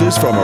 mixes from